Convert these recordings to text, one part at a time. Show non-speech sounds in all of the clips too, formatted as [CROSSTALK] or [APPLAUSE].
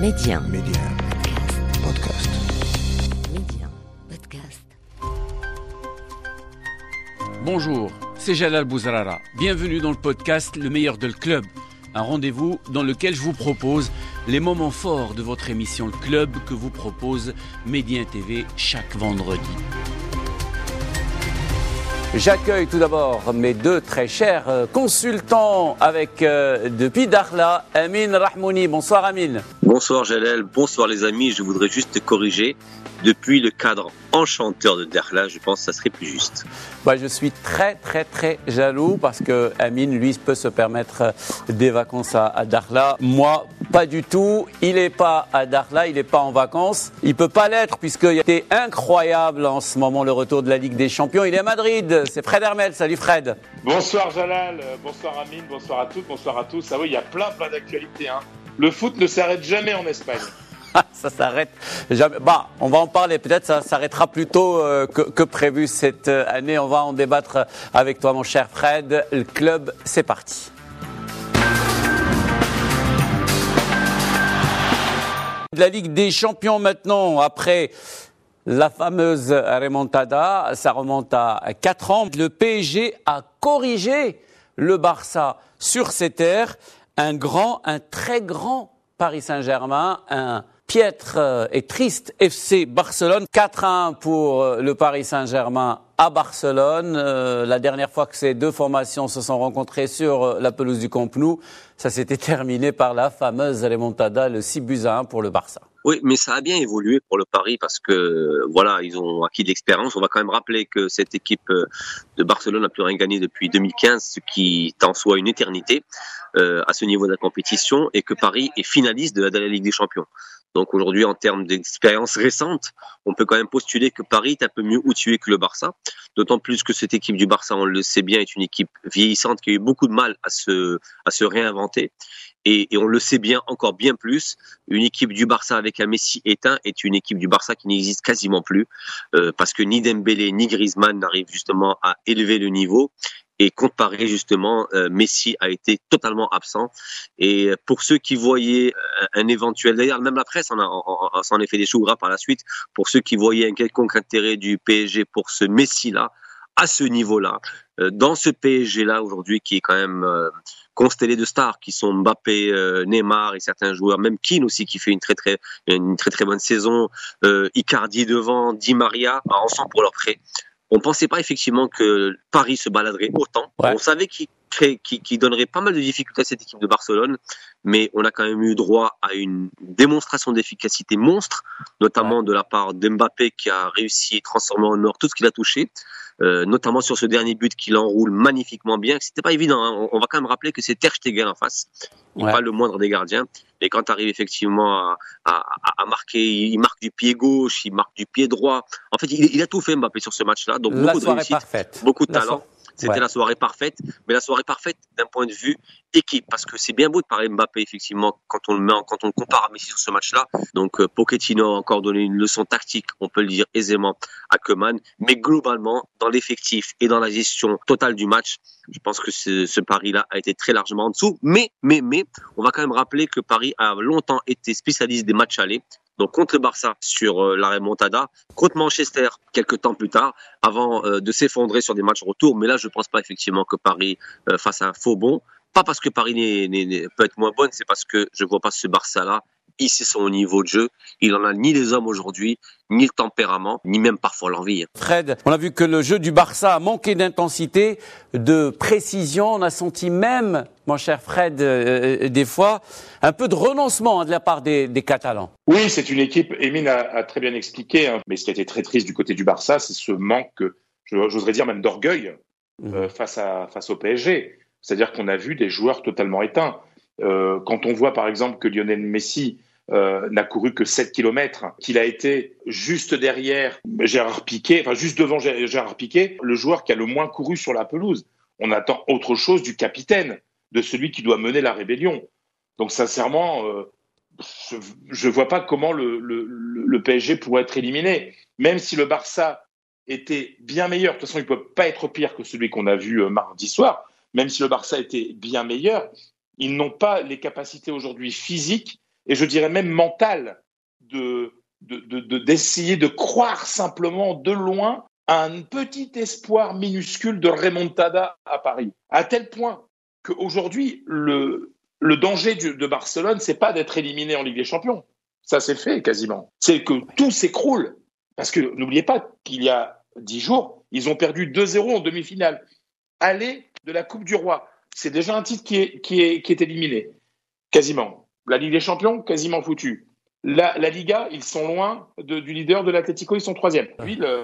Média. Média. Podcast. Média. Podcast. Bonjour, c'est Jalal Bouzrara. Bienvenue dans le podcast Le meilleur de le club. Un rendez-vous dans lequel je vous propose les moments forts de votre émission Le Club que vous propose Média TV chaque vendredi. J'accueille tout d'abord mes deux très chers euh, consultants avec euh, depuis Dakhla, Amin Rahmouni. Bonsoir Amin. Bonsoir Jalel, bonsoir les amis. Je voudrais juste te corriger. Depuis le cadre enchanteur de Dakhla, je pense que ça serait plus juste. Bah, je suis très très très jaloux parce que Amin, lui, peut se permettre euh, des vacances à, à Dakhla. Moi, pas du tout. Il n'est pas à Dakhla, il n'est pas en vacances. Il peut pas l'être puisqu'il était incroyable en ce moment le retour de la Ligue des Champions. Il est à Madrid. C'est Fred Hermel. Salut Fred. Bonsoir Jalal, euh, bonsoir Amine, bonsoir à toutes, bonsoir à tous. Ah oui, il y a plein plein d'actualités. Hein. Le foot ne s'arrête jamais en Espagne. [LAUGHS] ça s'arrête jamais. Bah, on va en parler. Peut-être ça s'arrêtera plus tôt euh, que, que prévu cette euh, année. On va en débattre avec toi, mon cher Fred. Le club, c'est parti. De la Ligue des Champions maintenant, après la fameuse remontada, ça remonte à 4 ans. Le PSG a corrigé le Barça sur ses terres. Un grand, un très grand Paris Saint-Germain, un piètre euh, et triste FC Barcelone. 4-1 pour euh, le Paris Saint-Germain à Barcelone. Euh, la dernière fois que ces deux formations se sont rencontrées sur la pelouse du Camp Nou, ça s'était [LAUGHS] terminé par la fameuse remontada, le 6 buts à 1 pour le Barça. Oui, mais ça a bien évolué pour le Paris parce que voilà, ils ont acquis de l'expérience. On va quand même rappeler que cette équipe de Barcelone n'a plus rien gagné depuis 2015, ce qui est en soi une éternité à ce niveau de la compétition, et que Paris est finaliste de la Ligue des Champions. Donc aujourd'hui, en termes d'expérience récente, on peut quand même postuler que Paris est un peu mieux outillé que le Barça. D'autant plus que cette équipe du Barça, on le sait bien, est une équipe vieillissante qui a eu beaucoup de mal à se, réinventer. Et, et, on le sait bien encore bien plus, une équipe du Barça avec un Messi éteint est une équipe du Barça qui n'existe quasiment plus euh, parce que ni Dembélé ni Griezmann n'arrivent justement à élever le niveau. Et Paris, justement, euh, Messi a été totalement absent. Et pour ceux qui voyaient un, un éventuel, d'ailleurs, même la presse en, a, en, en, fait des choux gras par la suite, pour ceux qui voyaient un quelconque intérêt du PSG pour ce Messi-là, à ce niveau-là, euh, dans ce PSG-là aujourd'hui qui est quand même euh, constellé de stars qui sont Mbappé, euh, Neymar et certains joueurs, même Keane aussi qui fait une très très très bonne saison, euh, Icardi devant, Di Maria, bah, on sent pour leur prêt. On pensait pas effectivement que Paris se baladerait autant. Ouais. On savait qui, qui, donnerait pas mal de difficultés à cette équipe de Barcelone, mais on a quand même eu droit à une démonstration d'efficacité monstre, notamment de la part d'Mbappé qui a réussi à transformer en or tout ce qu'il a touché. Euh, notamment sur ce dernier but qu'il enroule magnifiquement bien. C'était pas évident. Hein. On, on, va quand même rappeler que c'est Ter Stegen en face, ouais. pas le moindre des gardiens. Et quand tu arrives effectivement à, à, à, marquer, il marque du pied gauche, il marque du pied droit. En fait, il, il a tout fait Mbappé sur ce match-là. Donc la beaucoup de réussite, parfaite. beaucoup de la talent. C'était ouais. la soirée parfaite, mais la soirée parfaite d'un point de vue équipe, parce que c'est bien beau de parler Mbappé effectivement quand on le met, en, quand on le compare à Messi sur ce match-là. Donc euh, Pochettino a encore donné une leçon tactique, on peut le dire aisément à Koeman, mais globalement dans l'effectif et dans la gestion totale du match, je pense que ce, ce pari-là a été très largement en dessous. Mais mais mais on va quand même rappeler que Paris a longtemps été spécialiste des matchs allés donc contre le Barça sur euh, la remontada, contre Manchester quelques temps plus tard, avant euh, de s'effondrer sur des matchs retour. Mais là, je ne pense pas effectivement que Paris euh, fasse un faux bond. Pas parce que Paris peut être moins bonne, c'est parce que je ne vois pas ce Barça-là hisser son niveau de jeu. Il en a ni les hommes aujourd'hui, ni le tempérament, ni même parfois l'envie. Fred, on a vu que le jeu du Barça a manqué d'intensité, de précision. On a senti même, mon cher Fred, euh, des fois, un peu de renoncement hein, de la part des, des Catalans. Oui, c'est une équipe, Emine a, a, très bien expliqué, hein, mais ce qui a été très triste du côté du Barça, c'est ce manque, j'oserais dire même d'orgueil mmh. euh, face, à, face au PSG. C'est-à-dire qu'on a vu des joueurs totalement éteints. Euh, quand on voit par exemple que Lionel Messi euh, n'a couru que 7 km, qu'il a été juste derrière Gérard Piquet, enfin juste devant Gérard Piquet, le joueur qui a le moins couru sur la pelouse. On attend autre chose du capitaine, de celui qui doit mener la rébellion. Donc sincèrement, euh, je ne vois pas comment le, PSG pourrait être éliminé. Même si le Barça était bien meilleur, de toute façon il ne peut pas être pire que celui qu'on a vu euh, mardi soir, même si le Barça était bien meilleur, ils n'ont pas les capacités aujourd'hui physiques et je dirais même mentale de d'essayer de, de, croire simplement de loin à un petit espoir minuscule de remontada à Paris. À tel point qu'aujourd'hui, le, le danger de Barcelone, c'est pas d'être éliminé en Ligue des Champions. Ça c'est fait quasiment. C'est que tout s'écroule. Parce que n'oubliez pas qu'il y a dix jours, ils ont perdu 2-0 en demi-finale. Aller de la Coupe du Roi, c'est déjà un titre qui est, qui est, qui est éliminé. Quasiment. La Ligue des Champions, quasiment foutu. La, Liga, ils sont loin du leader de l'Atlético, ils sont troisième.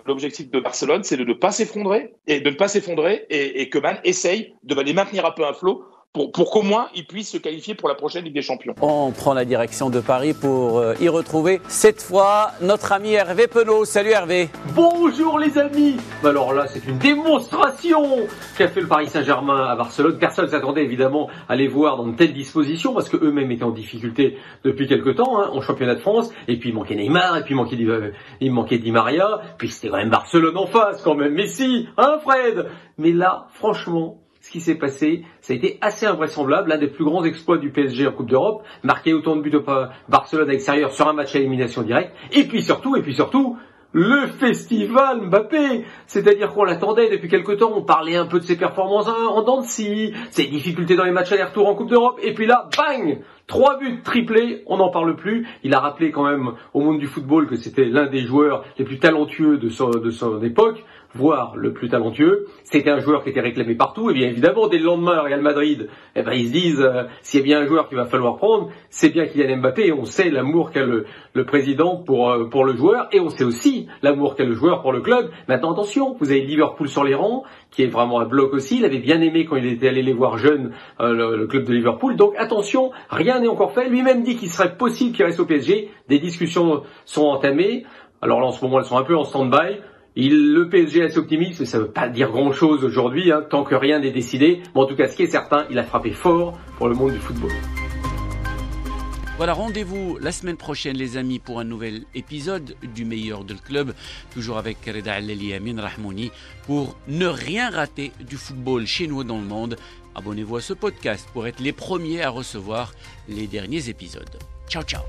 L'objectif de Barcelone, c'est de ne pas s'effondrer et de ne pas s'effondrer et, et que Man essaye de les maintenir un peu à flot pour, pour qu'au moins ils puissent se qualifier pour la prochaine Ligue des Champions. On prend la direction de Paris pour euh, y retrouver cette fois notre ami Hervé Penaud. Salut Hervé. Bonjour les amis. Bah alors là, c'est une démonstration qu'a fait le Paris Saint-Germain à Barcelone. Personne s'attendait évidemment à les voir dans de telles dispositions parce que eux-mêmes étaient en difficulté depuis quelques temps hein, en championnat de France. Et puis il manquait Neymar, et puis il manquait, il manquait Di Maria. Puis c'était quand même Barcelone en face quand même. Messi, hein Fred? Mais là, franchement, ce qui s'est passé, ça a été assez invraisemblable, l'un des plus grands exploits du PSG en Coupe d'Europe, marquer autant de buts au Barcelone à l'extérieur sur un match à élimination directe, et puis surtout, et puis surtout, le festival Mbappé. C'est-à-dire qu'on l'attendait depuis quelque temps, on parlait un peu de ses performances en dents de scie, ses difficultés dans les matchs aller-retour en Coupe d'Europe, et puis là, bang Trois buts triplés, on n'en parle plus. Il a rappelé quand même au monde du football que c'était l'un des joueurs les plus talentueux de son, de son époque voire le plus talentueux. C'était un joueur qui était réclamé partout. Et bien évidemment, dès le lendemain à Real Madrid, eh ben, ils se disent, euh, s'il y a bien un joueur qu'il va falloir prendre, c'est bien Kylian Mbappé. Et on sait l'amour qu'a le, le, président pour, euh, pour le joueur. Et on sait aussi l'amour qu'a le joueur pour le club. Maintenant, attention, vous avez Liverpool sur les rangs, qui est vraiment un bloc aussi. Il avait bien aimé quand il était allé les voir jeunes, euh, le, le, club de Liverpool. Donc attention, rien n'est encore fait. Lui-même dit qu'il serait possible qu'il reste au PSG. Des discussions sont entamées. Alors là, en ce moment, elles sont un peu en stand-by. Il, le PSG assez optimiste, ça ne veut pas dire grand-chose aujourd'hui, hein, tant que rien n'est décidé. Mais en tout cas, ce qui est certain, il a frappé fort pour le monde du football. Voilà, rendez-vous la semaine prochaine, les amis, pour un nouvel épisode du meilleur de le club, toujours avec Reda Aleli Amin Rahmouni, pour ne rien rater du football chez nous dans le monde. Abonnez-vous à ce podcast pour être les premiers à recevoir les derniers épisodes. Ciao, ciao